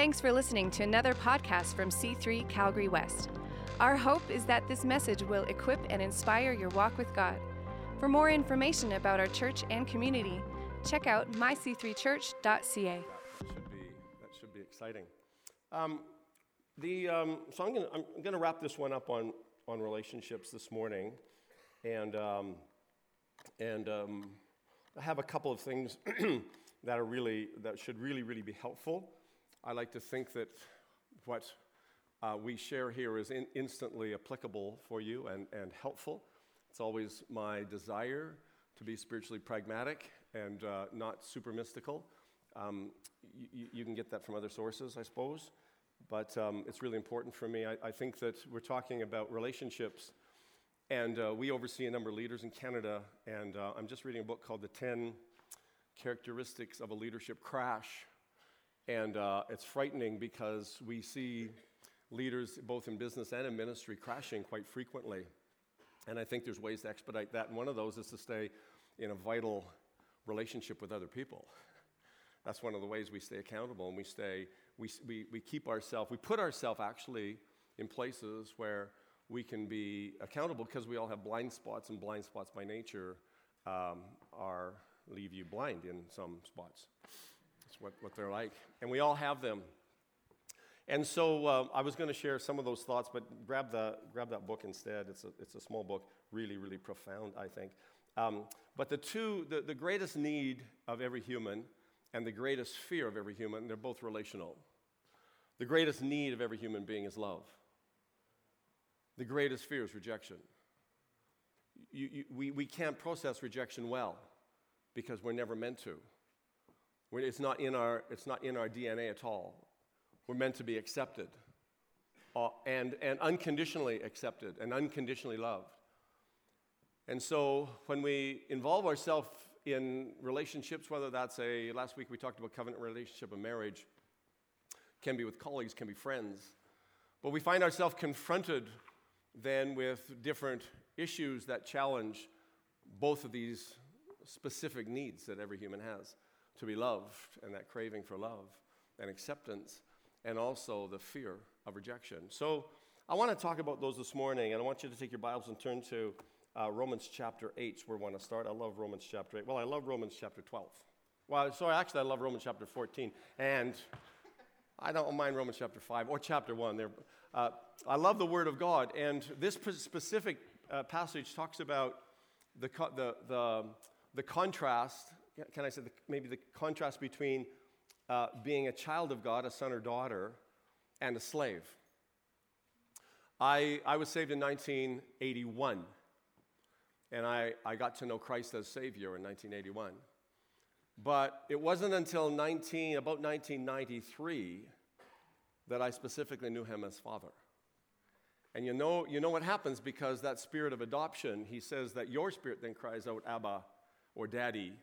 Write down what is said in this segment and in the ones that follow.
Thanks for listening to another podcast from C3 Calgary West. Our hope is that this message will equip and inspire your walk with God. For more information about our church and community, check out myc3church.ca. That should be, that should be exciting. Um, the, um, so I'm going to wrap this one up on, on relationships this morning. And, um, and um, I have a couple of things that are really, that should really, really be helpful. I like to think that what uh, we share here is in, instantly applicable for you and, and helpful. It's always my desire to be spiritually pragmatic and uh, not super mystical. Um, you, you, can get that from other sources, I suppose, but um, it's really important for me. I, I, think that we're talking about relationships, and uh, we oversee a number of leaders in Canada, and uh, I'm just reading a book called The 10 Characteristics of a Leadership Crash. And uh, it's frightening because we see leaders, both in business and in ministry, crashing quite frequently. And I think there's ways to expedite that. And one of those is to stay in a vital relationship with other people. That's one of the ways we stay accountable and we stay, we, we, we keep ourselves, we put ourselves actually in places where we can be accountable because we all have blind spots, and blind spots by nature um, are leave you blind in some spots what, what they're like. And we all have them. And so uh, I was going to share some of those thoughts, but grab, the, grab that book instead. It's a, it's a small book, really, really profound, I think. Um, but the two, the, the greatest need of every human and the greatest fear of every human, they're both relational. The greatest need of every human being is love. The greatest fear is rejection. You, you, we, we can't process rejection well because we're never meant to. It's not in our, it's not in our DNA at all. We're meant to be accepted uh, and, and unconditionally accepted and unconditionally loved. And so when we involve ourselves in relationships, whether that's a, last week we talked about covenant relationship and marriage, can be with colleagues, can be friends, but we find ourselves confronted then with different issues that challenge both of these specific needs that every human has to be loved and that craving for love and acceptance and also the fear of rejection. So I want to talk about those this morning, and I want you to take your Bibles and turn to uh, Romans chapter 8, where we want to start. I love Romans chapter 8. Well, I love Romans chapter 12. Well, sorry, actually, I love Romans chapter 14. And I don't mind Romans chapter 5 or chapter 1. There, uh, I love the Word of God. And this specific uh, passage talks about the, the, the, the contrast can I say, the, maybe the contrast between uh, being a child of God, a son or daughter, and a slave. I, I was saved in 1981, and I, I got to know Christ as Savior in 1981. But it wasn't until 19, about 1993 that I specifically knew him as Father. And you know, you know what happens because that spirit of adoption, he says that your spirit then cries out, Abba or Daddy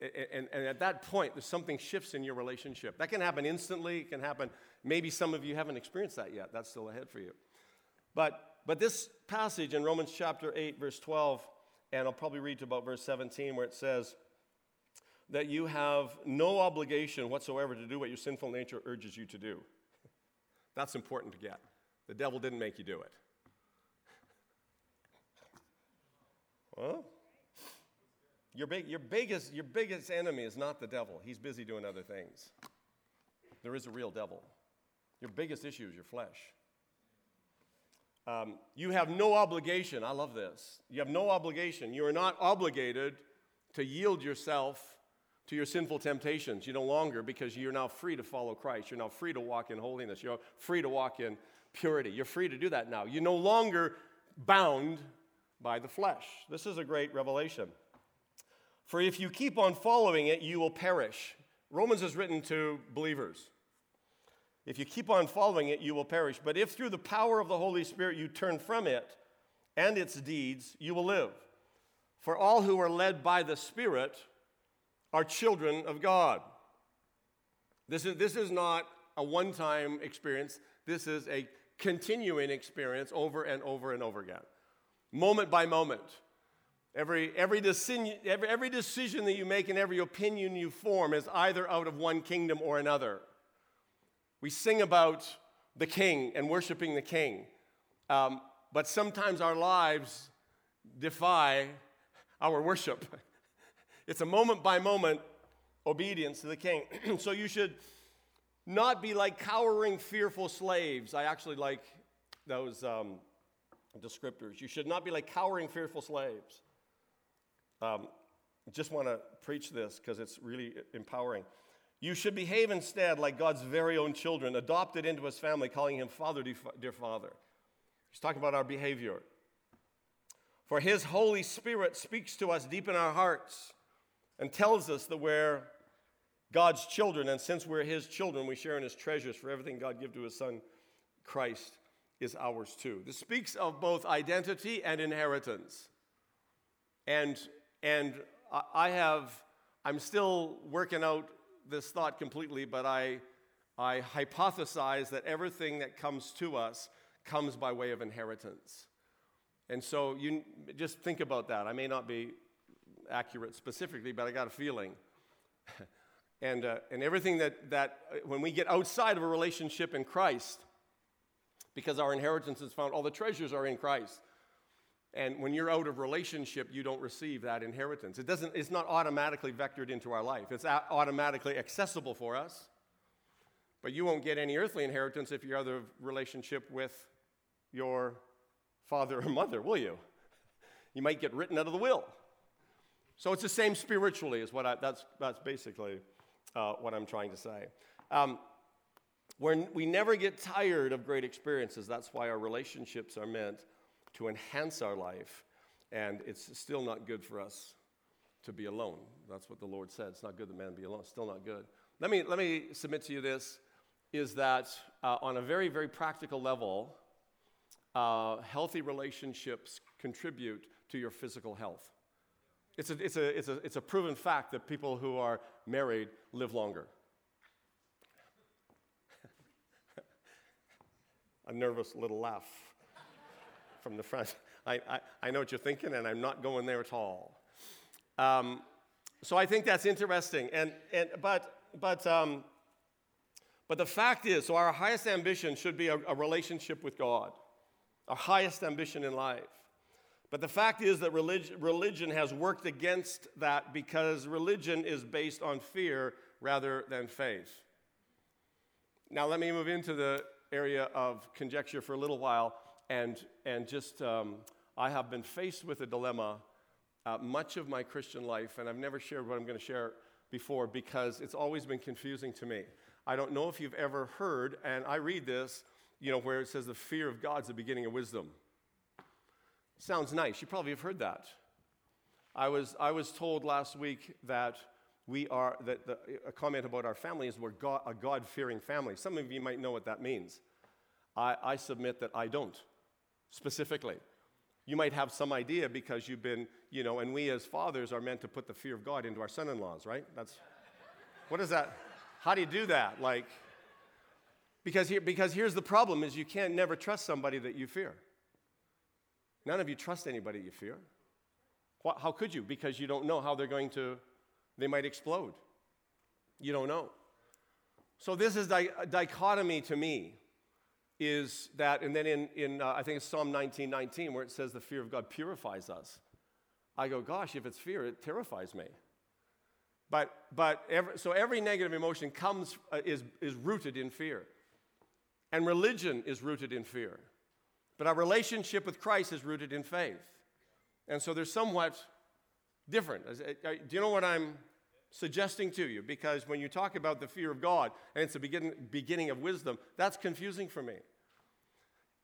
and, and, at that point, there's something shifts in your relationship. That can happen instantly, it can happen. Maybe some of you haven't experienced that yet. That's still ahead for you. But, but this passage in Romans chapter 8, verse 12, and I'll probably read to about verse 17, where it says that you have no obligation whatsoever to do what your sinful nature urges you to do. That's important to get. The devil didn't make you do it. Well, your, big, your, biggest, your biggest enemy is not the devil. He's busy doing other things. There is a real devil. Your biggest issue is your flesh. Um, you have no obligation. I love this. You have no obligation. You are not obligated to yield yourself to your sinful temptations. You no longer, because you're now free to follow Christ. You're now free to walk in holiness. You're free to walk in purity. You're free to do that now. You're no longer bound by the flesh. This is a great revelation. For if you keep on following it, you will perish. Romans is written to believers. If you keep on following it, you will perish. But if through the power of the Holy Spirit you turn from it and its deeds, you will live. For all who are led by the Spirit are children of God. This is, this is not a one time experience, this is a continuing experience over and over and over again, moment by moment. Every, every, decision, every, every decision that you make and every opinion you form is either out of one kingdom or another. We sing about the king and worshiping the king. Um, but sometimes our lives defy our worship. It's a moment by moment obedience to the king. so you should not be like cowering, fearful slaves. I actually like those um, descriptors. You should not be like cowering, fearful slaves. Um, just want to preach this because it's really empowering. You should behave instead like God's very own children, adopted into his family, calling him Father, dear Father. He's talking about our behavior. For his Holy Spirit speaks to us deep in our hearts and tells us that we're God's children, and since we're his children, we share in his treasures, for everything God gave to his son Christ is ours too. This speaks of both identity and inheritance. And, and I have, I'm still working out this thought completely, but I, I hypothesize that everything that comes to us comes by way of inheritance. And so you just think about that. I may not be accurate specifically, but I got a feeling. and, uh, and everything that, that, uh, when we get outside of a relationship in Christ, because our inheritance is found, all the treasures are in Christ. And when you're out of relationship, you don't receive that inheritance. It doesn't, it's not automatically vectored into our life, it's automatically accessible for us. But you won't get any earthly inheritance if you're out of relationship with your father or mother, will you? You might get written out of the will. So it's the same spiritually, is what I, that's, that's basically uh, what I'm trying to say. Um, we never get tired of great experiences. That's why our relationships are meant to enhance our life. And it's still not good for us to be alone. That's what the Lord said. It's not good that man be alone. Still not good. Let me, let me submit to you this is that uh, on a very, very practical level, uh, healthy relationships contribute to your physical health. It's a, it's, a, it's, a, it's a proven fact that people who are married live longer. a nervous little laugh from the front. I, I, I, know what you're thinking, and I'm not going there at all. Um, so I think that's interesting. And, and, but, but, um, but the fact is, so our highest ambition should be a, a relationship with God, our highest ambition in life. But the fact is that religion, religion has worked against that because religion is based on fear rather than faith. Now, let me move into the area of conjecture for a little while and, and just, um, I have been faced with a dilemma uh, much of my Christian life, and I've never shared what I'm going to share before because it's always been confusing to me. I don't know if you've ever heard, and I read this, you know, where it says the fear of God's the beginning of wisdom. Sounds nice. You probably have heard that. I was, I was told last week that we are, that the, a comment about our family is we're God, a God fearing family. Some of you might know what that means. I, I submit that I don't, specifically. You might have some idea because you've been, you know, and we as fathers are meant to put the fear of God into our son in laws, right? That's, what is that? How do you do that? Like, because, here, because here's the problem is you can't never trust somebody that you fear. None of you trust anybody you fear. How could you? Because you don't know how they're going to, they might explode. You don't know. So, this is a dichotomy to me is that, and then in, in uh, I think it's Psalm 19 19, where it says the fear of God purifies us. I go, gosh, if it's fear, it terrifies me. But, but every, so every negative emotion comes, uh, is, is rooted in fear. And religion is rooted in fear. But our relationship with Christ is rooted in faith. And so they're somewhat different. Uh, do you know what I'm suggesting to you? Because when you talk about the fear of God and it's the begin, beginning of wisdom, that's confusing for me.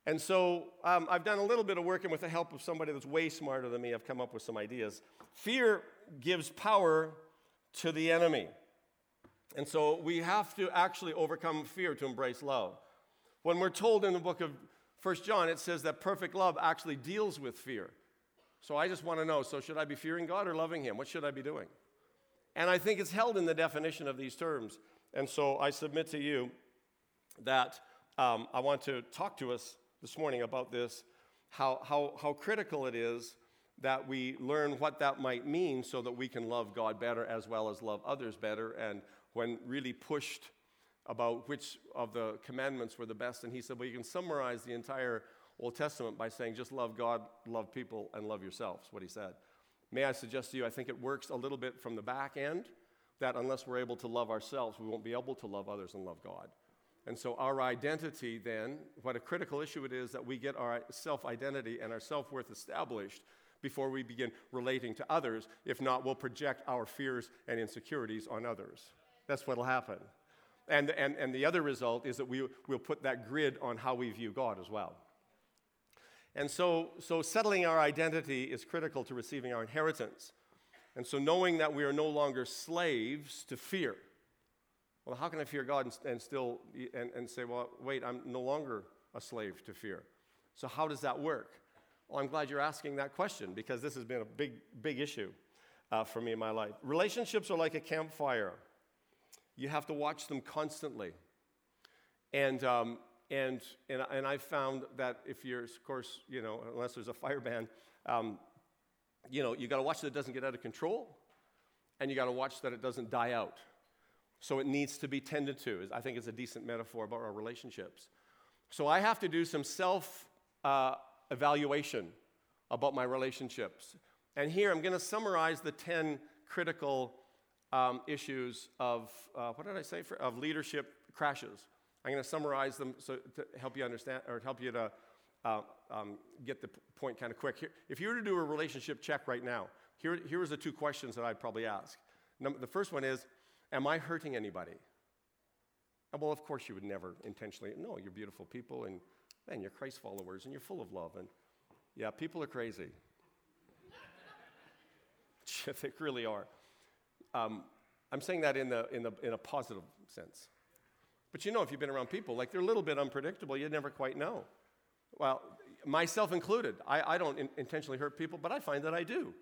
And so um, I've done a little bit of working with the help of somebody that's way smarter than me. I've come up with some ideas. Fear gives power to the enemy. And so we have to actually overcome fear to embrace love. When we're told in the book of First John, it says that perfect love actually deals with fear. So I just want to know so, should I be fearing God or loving Him? What should I be doing? And I think it's held in the definition of these terms. And so I submit to you that um, I want to talk to us this morning about this how, how, how critical it is that we learn what that might mean so that we can love God better as well as love others better. And when really pushed about which of the commandments were the best. And he said, Well, you can summarize the entire Old Testament by saying just love God, love people, and love yourselves, what he said. May I suggest to you, I think it works a little bit from the back end that unless we're able to love ourselves, we won't be able to love others and love God. And so, our identity, then, what a critical issue it is that we get our self identity and our self worth established before we begin relating to others. If not, we'll project our fears and insecurities on others. That's what will happen. And, and, and the other result is that we, we'll put that grid on how we view God as well. And so, so settling our identity is critical to receiving our inheritance. And so knowing that we are no longer slaves to fear. Well, how can I fear God and, and still and, and say, well, wait, I'm no longer a slave to fear? So how does that work? Well, I'm glad you're asking that question because this has been a big, big issue uh, for me in my life. Relationships are like a campfire. You have to watch them constantly. And um, and, and, and I found that if you're, of course, you know, unless there's a fire ban, um, you know, you got to watch that it doesn't get out of control, and you got to watch that it doesn't die out. So it needs to be tended to. I think it's a decent metaphor about our relationships. So I have to do some self uh, evaluation about my relationships. And here I'm going to summarize the 10 critical um, issues of, uh, what did I say, for, of leadership crashes. I'm going to summarize them so to help you understand or help you to uh, um, get the point kind of quick. Here, if you were to do a relationship check right now, here, here's the two questions that I'd probably ask. Number, the first one is, am I hurting anybody? And well, of course you would never intentionally. No, you're beautiful people, and man, you're Christ followers, and you're full of love. And yeah, people are crazy. they really are. Um, I'm saying that in, the, in, the, in a positive sense. But you know, if you've been around people, like they're a little bit unpredictable, you never quite know. Well, myself included, I, I don't in, intentionally hurt people, but I find that I do.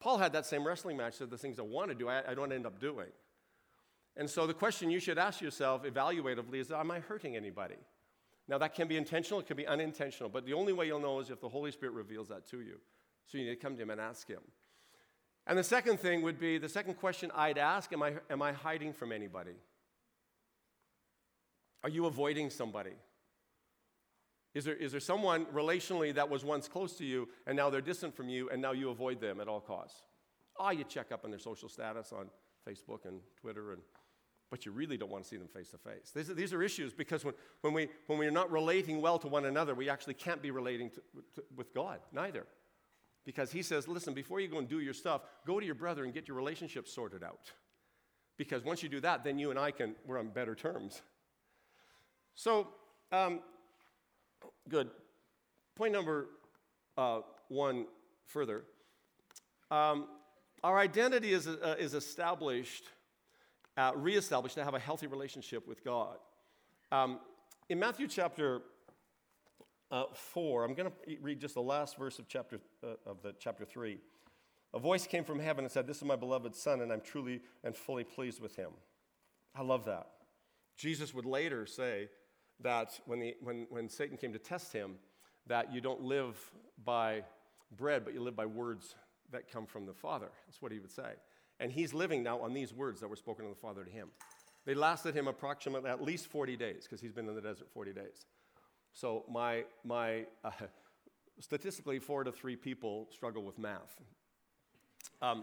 Paul had that same wrestling match, said the things I want to do, I, I don't end up doing. And so the question you should ask yourself evaluatively is Am I hurting anybody? Now, that can be intentional, it can be unintentional, but the only way you'll know is if the Holy Spirit reveals that to you. So you need to come to Him and ask Him. And the second thing would be the second question I'd ask Am I, am I hiding from anybody? Are you avoiding somebody? Is there, is there someone relationally that was once close to you and now they're distant from you and now you avoid them at all costs? Ah, oh, you check up on their social status on Facebook and Twitter, and, but you really don't want to see them face to face. These are, issues because when, when, we, when we're not relating well to one another, we actually can't be relating to, to, with God, neither. Because He says, listen, before you go and do your stuff, go to your brother and get your relationship sorted out. Because once you do that, then you and I can, we're on better terms. So, um, good. Point number uh, one further. Um, our identity is, uh, is established, uh, reestablished to have a healthy relationship with God. Um, in Matthew chapter uh, 4, I'm going to read just the last verse of chapter, uh, of the chapter 3. A voice came from heaven and said, This is my beloved Son, and I'm truly and fully pleased with him. I love that. Jesus would later say, that when, the, when, when Satan came to test him, that you don't live by bread, but you live by words that come from the Father. That's what he would say. And he's living now on these words that were spoken of the Father to him. They lasted him approximately at least 40 days because he's been in the desert 40 days. So, my, my uh, statistically, four to three people struggle with math. Um,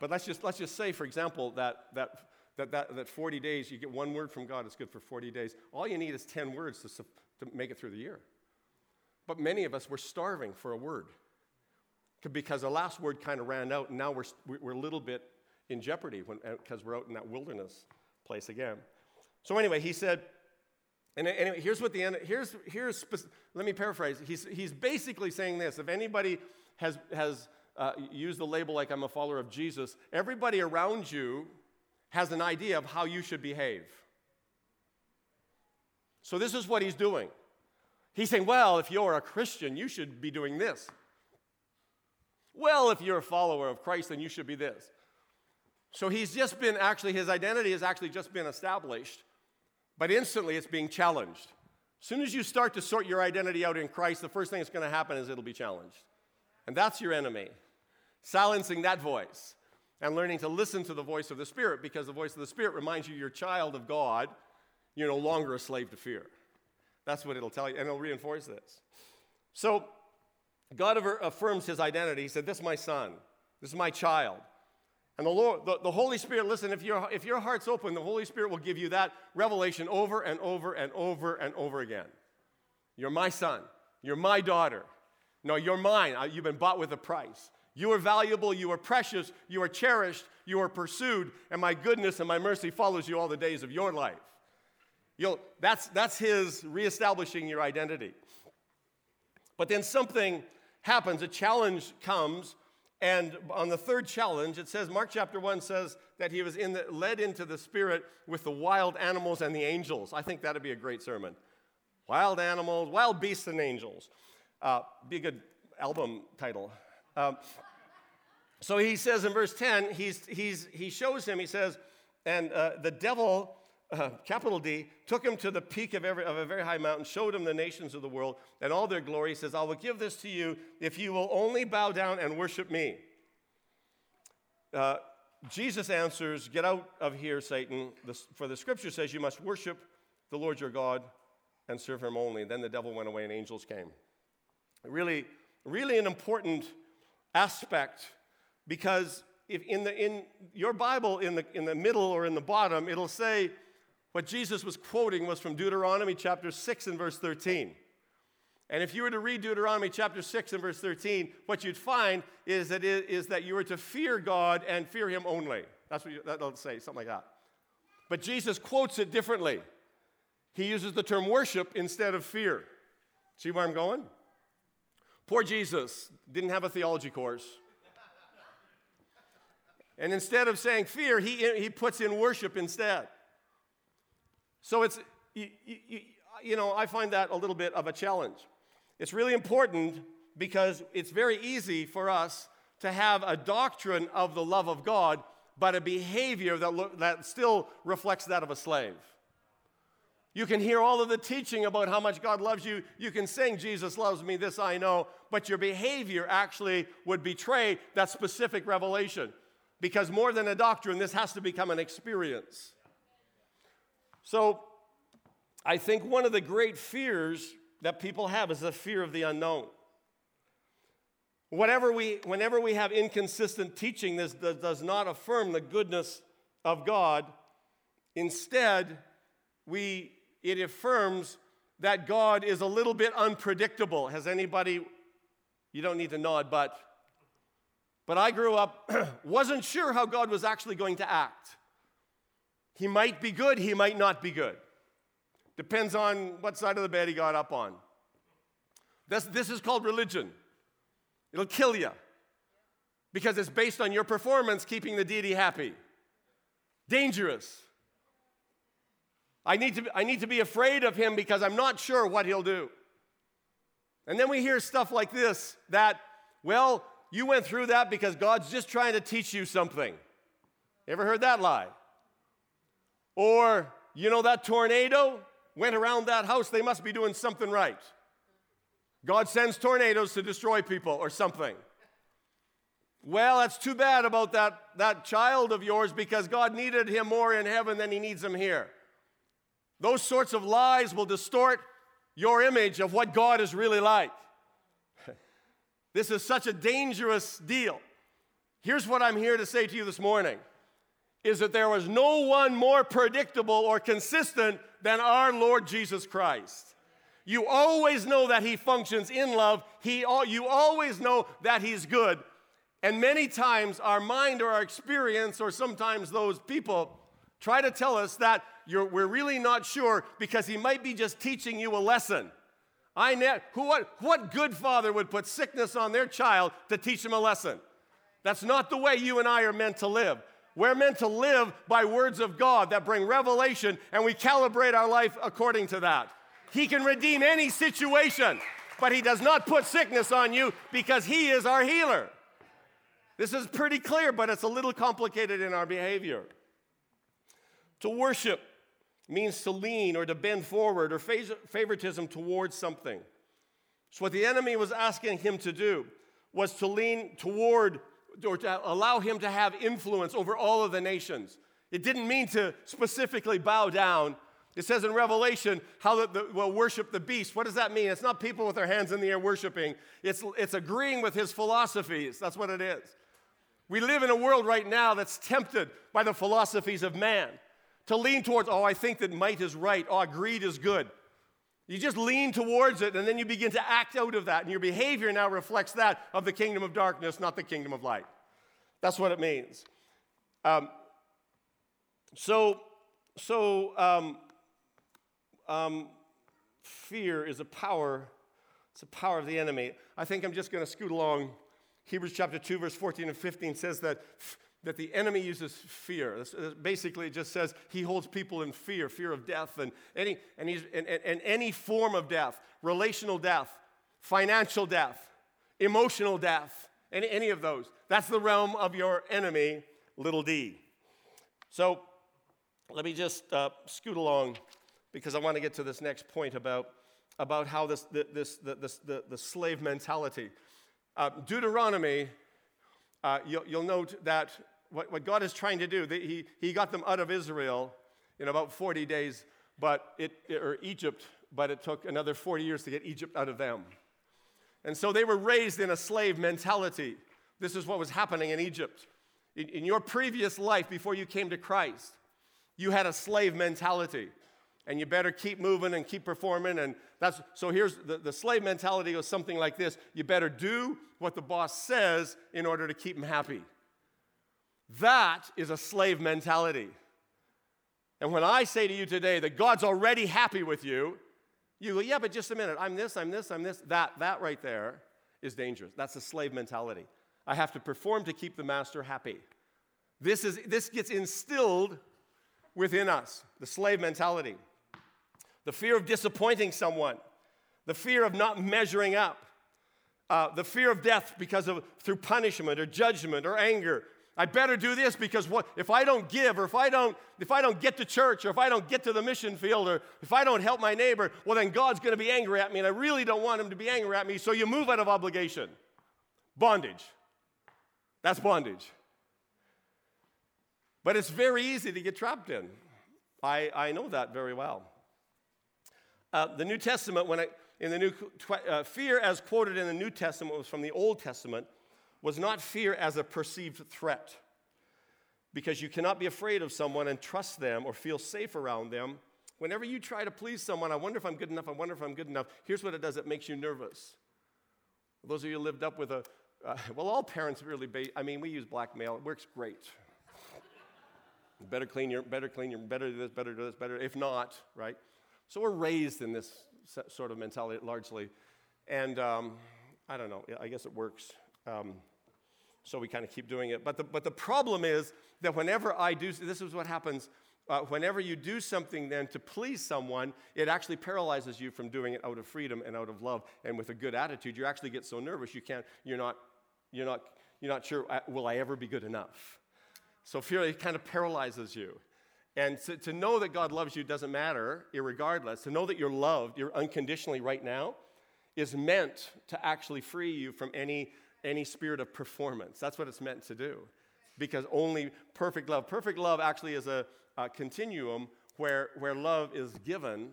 but let's just, let's just say, for example, that, that that, that, that 40 days, you get one word from God, it's good for 40 days. All you need is 10 words to, to make it through the year. But many of us, we're starving for a word because the last word kind of ran out, and now we're, we're a little bit in jeopardy because uh, we're out in that wilderness place again. So, anyway, he said, and anyway, here's what the end, here's, here's, let me paraphrase. He's, he's basically saying this if anybody has, has uh, used the label like I'm a follower of Jesus, everybody around you has an idea of how you should behave. So, this is what he's doing. He's saying, Well, if you're a Christian, you should be doing this. Well, if you're a follower of Christ, then you should be this. So, he's just been actually, his identity has actually just been established, but instantly it's being challenged. As soon as you start to sort your identity out in Christ, the first thing that's going to happen is it'll be challenged. And that's your enemy, silencing that voice. And learning to listen to the voice of the Spirit because the voice of the Spirit reminds you you're a child of God. You're no longer a slave to fear. That's what it'll tell you, and it'll reinforce this. So, God affirms his identity. He said, This is my son, this is my child. And the Lord, the, the Holy Spirit, listen, if your, if your heart's open, the Holy Spirit will give you that revelation over and over and over and over again. You're my son. You're my daughter. No, you're mine. You've been bought with a price. You are valuable, you are precious, you are cherished, you are pursued, and my goodness and my mercy follows you all the days of your life. You'll, that's, that's his reestablishing your identity. But then something happens, a challenge comes, and on the third challenge, it says, Mark chapter 1 says that he was in the, led into the spirit with the wild animals and the angels. I think that'd be a great sermon. Wild animals, wild beasts and angels. Uh, be a good album title. Um, so he says in verse 10, he's, he's, he shows him, he says, and uh, the devil, uh, capital D, took him to the peak of, every, of a very high mountain, showed him the nations of the world and all their glory. He says, I will give this to you if you will only bow down and worship me. Uh, Jesus answers, Get out of here, Satan, for the scripture says you must worship the Lord your God and serve him only. Then the devil went away and angels came. Really, really an important aspect because if in, the, in your Bible, in the, in the middle or in the bottom, it'll say what Jesus was quoting was from Deuteronomy chapter 6 and verse 13. And if you were to read Deuteronomy chapter 6 and verse 13, what you'd find is that, it, is that you were to fear God and fear Him only. That's what you, that'll say, something like that. But Jesus quotes it differently. He uses the term worship instead of fear. See where I'm going? Poor Jesus didn't have a theology course. And instead of saying fear, he, he puts in worship instead. So it's, you, you, you know, I find that a little bit of a challenge. It's really important because it's very easy for us to have a doctrine of the love of God, but a behavior that, lo- that still reflects that of a slave. You can hear all of the teaching about how much God loves you. You can sing, Jesus loves me, this I know, but your behavior actually would betray that specific revelation. Because more than a doctrine, this has to become an experience. So, I think one of the great fears that people have is the fear of the unknown. Whatever we, whenever we have inconsistent teaching, this does not affirm the goodness of God. Instead, we, it affirms that God is a little bit unpredictable. Has anybody, you don't need to nod, but but I grew up, wasn't sure how God was actually going to act. He might be good, he might not be good. Depends on what side of the bed he got up on. This, this is called religion. It'll kill you because it's based on your performance keeping the deity happy. Dangerous. I need, to, I need to be afraid of him because I'm not sure what he'll do. And then we hear stuff like this that, well, you went through that because God's just trying to teach you something. Ever heard that lie? Or, you know, that tornado went around that house, they must be doing something right. God sends tornadoes to destroy people or something. Well, that's too bad about that, that child of yours because God needed him more in heaven than he needs him here. Those sorts of lies will distort your image of what God is really like. This is such a dangerous deal. Here's what I'm here to say to you this morning is that there was no one more predictable or consistent than our Lord Jesus Christ. You always know that he functions in love. He, you always know that he's good. And many times our mind or our experience or sometimes those people try to tell us that we're really not sure because he might be just teaching you a lesson. I ne- who, what, what good father would put sickness on their child to teach them a lesson? That's not the way you and I are meant to live. We're meant to live by words of God that bring revelation, and we calibrate our life according to that. He can redeem any situation, but He does not put sickness on you because He is our healer. This is pretty clear, but it's a little complicated in our behavior. To worship means to lean or to bend forward or favoritism towards something. So, what the enemy was asking him to do was to lean toward or to allow him to have influence over all of the nations. It didn't mean to specifically bow down. It says in Revelation how the, will worship the beast. What does that mean? It's not people with their hands in the air worshiping, it's, it's agreeing with his philosophies. That's what it is. We live in a world right now that's tempted by the philosophies of man to lean towards, oh, I think that might is right, oh, greed is good. You just lean towards it and then you begin to act out of that, and your behavior now reflects that of the kingdom of darkness, not the kingdom of light. That's what it means. Um, so, so um, um, fear is a power. It's a power of the enemy. I think I'm just going to scoot along. Hebrews chapter 2, verse 14 and 15 says that, that the enemy uses fear. basically, it just says he holds people in fear, fear of death, and any, and, he's, and, and, and any form of death, relational death, financial death, emotional death, any, any of those. That's the realm of your enemy, little d. So let me just uh, scoot along because I want to get to this next point about, about how this, this, this, the, the slave mentality. Uh, Deuteronomy, uh, you'll, you'll, note that what, what, God is trying to do, the, he, he got them out of Israel in about 40 days, but it, or Egypt, but it took another 40 years to get Egypt out of them. And so they were raised in a slave mentality. This is what was happening in Egypt. In, in your previous life, before you came to Christ, you had a slave mentality and you better keep moving and keep performing. And that's so here's the, the slave mentality goes something like this. You better do what the boss says in order to keep him happy. That is a slave mentality. And when i say to you today that god's already happy with you you go yeah but just a minute. I'm this i'm this i'm this. That that right there is dangerous. That's a slave mentality. I have to perform to keep the master happy. This is this gets instilled within us the slave mentality, the fear of disappointing someone, the fear of not measuring up, uh, the fear of death because of through punishment or judgment or anger. I better do this because what if I don't give or if I don't if I don't get to church or if I don't get to the mission field or if I don't help my neighbor, well then God's going to be angry at me and I really don't want him to be angry at me. So you move out of obligation. Bondage. That's bondage. But it's very easy to get trapped in. I, I know that very well. Uh, the New Testament, when I, in the New uh, fear as quoted in the New Testament was from the Old Testament, was not fear as a perceived threat. Because you cannot be afraid of someone and trust them or feel safe around them. Whenever you try to please someone, I wonder if I'm good enough, I wonder if I'm good enough. Here's what it does it makes you nervous. Those of you lived up with a, uh, well, all parents really, ba- I mean, we use blackmail, it works great. Better clean your, better clean your, better do this, better do this, better. If not, right? So we're raised in this sort of mentality largely. And um, I don't know, I guess it works. Um, so we kind of keep doing it. But the, but the problem is that whenever I do, this is what happens. Uh, whenever you do something then to please someone, it actually paralyzes you from doing it out of freedom and out of love and with a good attitude. You actually get so nervous you can't, you're not, you're not, you're not sure, uh, will I ever be good enough? So fear kind of paralyzes you. And to, to know that God loves you doesn't matter, regardless. To know that you're loved, you're unconditionally right now, is meant to actually free you from any, any spirit of performance. That's what it's meant to do. Because only perfect love, perfect love actually is a, a continuum where, where love is given,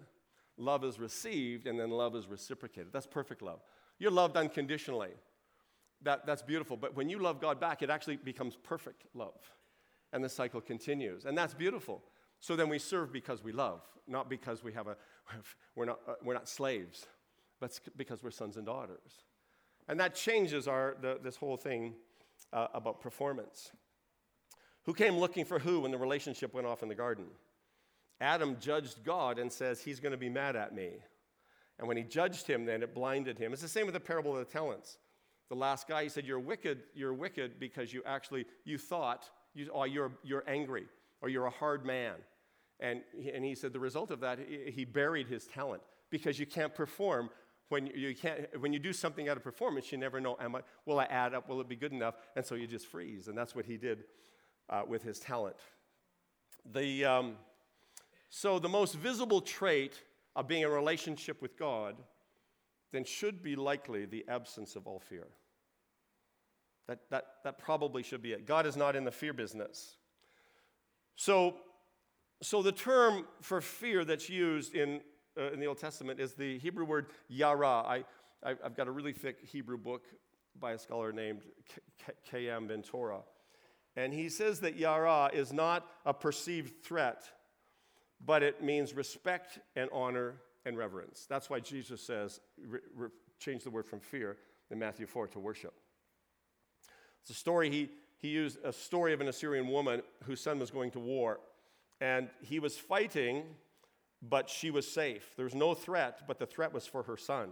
love is received, and then love is reciprocated. That's perfect love. You're loved unconditionally. That, that's beautiful. But when you love God back, it actually becomes perfect love and the cycle continues. And that's beautiful. So then we serve because we love, not because we have a, we're not, uh, we're not slaves, but because we're sons and daughters. And that changes our, the, this whole thing uh, about performance. Who came looking for who when the relationship went off in the garden? Adam judged God and says, He's going to be mad at me. And when he judged him, then it blinded him. It's the same with the parable of the talents. The last guy, he said, You're wicked, you're wicked because you actually you thought you, oh, you're, you're angry or you're a hard man. And, and he said the result of that, he buried his talent because you can't perform when you, can't, when you do something out of performance, you never know, am I, will I add up? Will it be good enough? And so you just freeze. And that's what he did uh, with his talent. The, um, so the most visible trait of being in a relationship with God then should be likely the absence of all fear. That, that, that probably should be it. God is not in the fear business. So, so the term for fear that's used in, uh, in the Old Testament is the Hebrew word yara. I, I, have got a really thick Hebrew book by a scholar named K.M. Ventura. And he says that yara is not a perceived threat, but it means respect and honor and reverence. That's why Jesus says, re- re- change the word from fear in Matthew 4 to worship. It's a story, he, he used a story of an Assyrian woman whose son was going to war. And he was fighting, but she was safe. There was no threat, but the threat was for her son.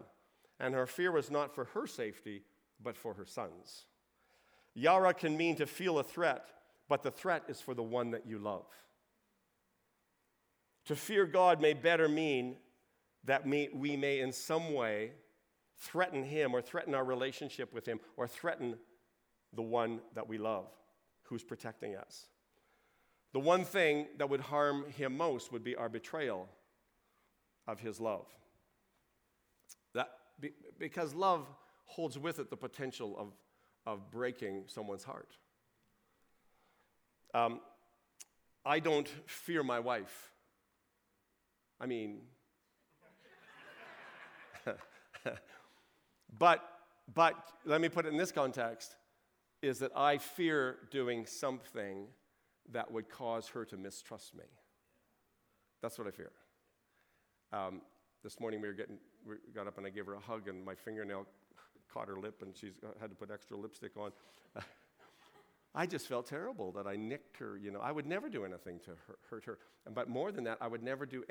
And her fear was not for her safety, but for her son's. Yara can mean to feel a threat, but the threat is for the one that you love. To fear God may better mean that we may, in some way, threaten Him or threaten our relationship with Him or threaten the one that we love who's protecting us. The one thing that would harm Him most would be our betrayal of His love. That, because love holds with it the potential of, of breaking someone's heart. Um, I don't fear my wife. I mean, but, but let me put it in this context is that I fear doing something that would cause her to mistrust me. That's what I fear. Um, this morning we were getting, we got up and I gave her a hug, and my fingernail caught her lip, and she had to put extra lipstick on. I just felt terrible that I nicked her. You know, I would never do anything to hurt her. But more than that, I would never do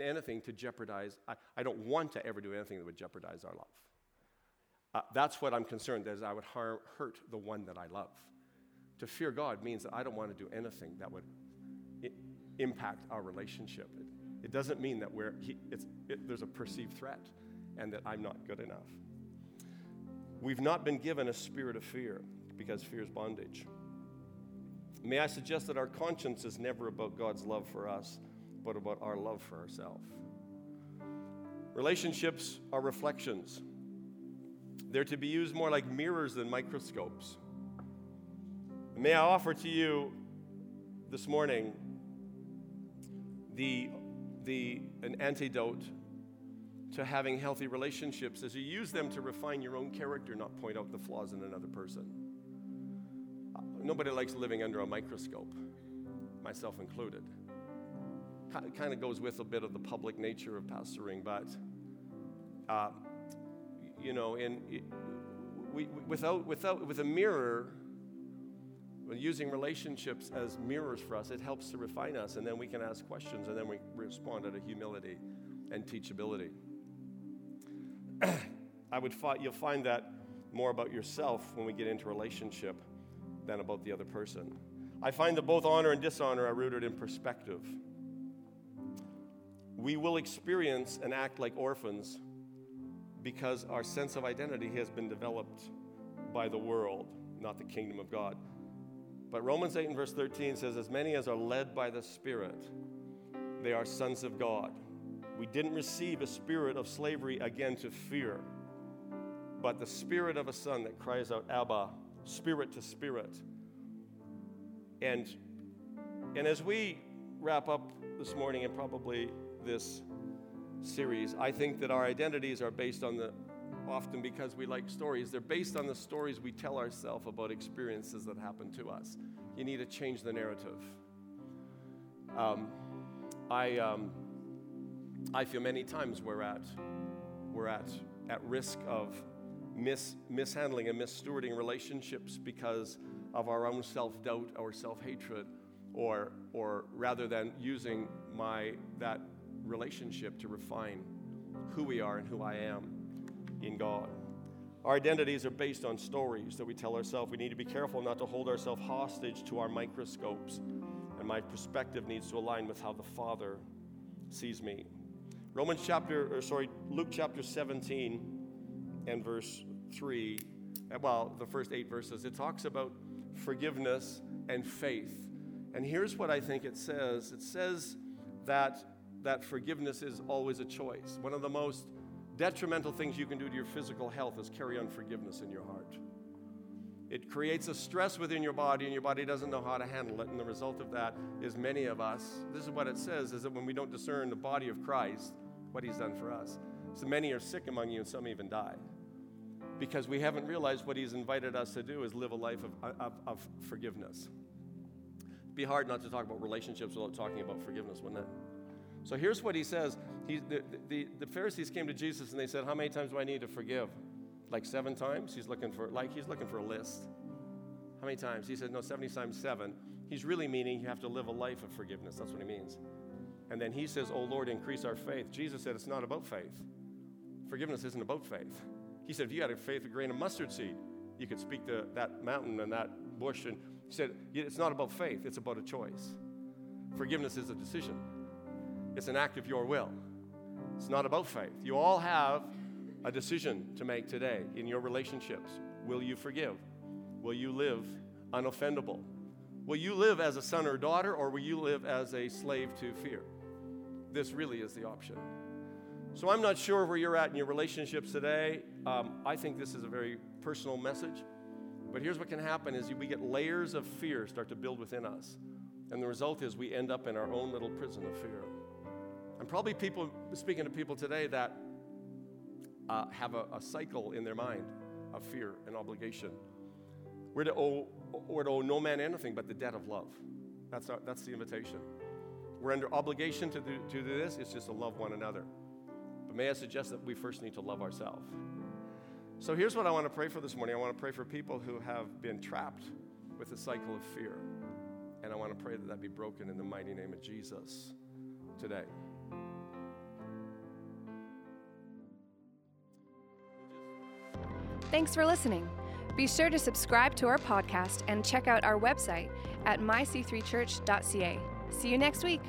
anything to jeopardize. I, I don't want to ever do anything that would jeopardize our love. Uh, that's what I'm concerned as I would hurt the one that I love. To fear God means that I don't want to do anything that would I- impact our relationship. It, it, doesn't mean that we're, he, it, there's a perceived threat and that I'm not good enough. We've not been given a spirit of fear because fear is bondage. May I suggest that our conscience is never about God's love for us, but about our love for ourselves. Relationships are reflections. They're to be used more like mirrors than microscopes. May I offer to you this morning the, the, an antidote to having healthy relationships as you use them to refine your own character, not point out the flaws in another person. Nobody likes living under a microscope, myself included. It kind of goes with a bit of the public nature of pastoring, but uh, you know, in, we, without, without, with a mirror, using relationships as mirrors for us, it helps to refine us, and then we can ask questions, and then we respond out of humility and teachability. I would find, you'll find that more about yourself when we get into relationship than about the other person. I find that both honor and dishonor are rooted in perspective. We will experience and act like orphans because our sense of identity has been developed by the world, not the kingdom of God. But Romans 8 and verse 13 says, As many as are led by the Spirit, they are sons of God. We didn't receive a spirit of slavery again to fear, but the spirit of a son that cries out, Abba, spirit to spirit. And, and as we wrap up this morning and probably this series, I think that our identities are based on the, often because we like stories, they're based on the stories we tell ourselves about experiences that happen to us. You need to change the narrative. Um, I, um, I feel many times we're at, we're at, at risk of mis, mishandling and misstewarding relationships because of our own self doubt or self hatred, or, or rather than using my, that relationship to refine who we are and who I am in God. Our identities are based on stories that we tell ourselves. We need to be careful not to hold ourselves hostage to our microscopes. And my perspective needs to align with how the Father sees me. Romans chapter, or sorry, Luke chapter 17 and verse 3, uh, well, the first eight verses, it talks about forgiveness and faith. And here's what I think it says it says that that forgiveness is always a choice. One of the most detrimental things you can do to your physical health is carry unforgiveness in your heart. It creates a stress within your body, and your body doesn't know how to handle it. And the result of that is many of us, this is what it says, is that when we don't discern the body of Christ, what he's done for us. So many are sick among you, and some even die. Because we haven't realized what he's invited us to do is live a life of, of, of forgiveness. It'd be hard not to talk about relationships without talking about forgiveness, wouldn't it? So here's what he says. He, the, the, the Pharisees came to Jesus and they said, How many times do I need to forgive? Like seven times? He's looking for like he's looking for a list. How many times? He said, No, 70 times seven. He's really meaning you have to live a life of forgiveness. That's what he means. And then he says, Oh Lord, increase our faith. Jesus said it's not about faith. Forgiveness isn't about faith. He said, if you had a faith, a grain of mustard seed, you could speak to that mountain and that bush. And he said, it's not about faith, it's about a choice. Forgiveness is a decision, it's an act of your will. It's not about faith. You all have a decision to make today in your relationships. Will you forgive? Will you live unoffendable? Will you live as a son or daughter, or will you live as a slave to fear? This really is the option. So I'm not sure where you're at in your relationships today. Um, I think this is a very personal message. But here's what can happen is we get layers of fear start to build within us. And the result is we end up in our own little prison of fear. And probably people speaking to people today that uh, have a, a, cycle in their mind of fear and obligation. We're to, owe, we're to owe no man anything but the debt of love. That's, our, that's the invitation. We're under obligation to do, to do this, it's just to love one another. But may I suggest that we first need to love ourselves? So here's what I want to pray for this morning I want to pray for people who have been trapped with a cycle of fear. And I want to pray that that be broken in the mighty name of Jesus today. Thanks for listening. Be sure to subscribe to our podcast and check out our website at myc3church.ca. See you next week.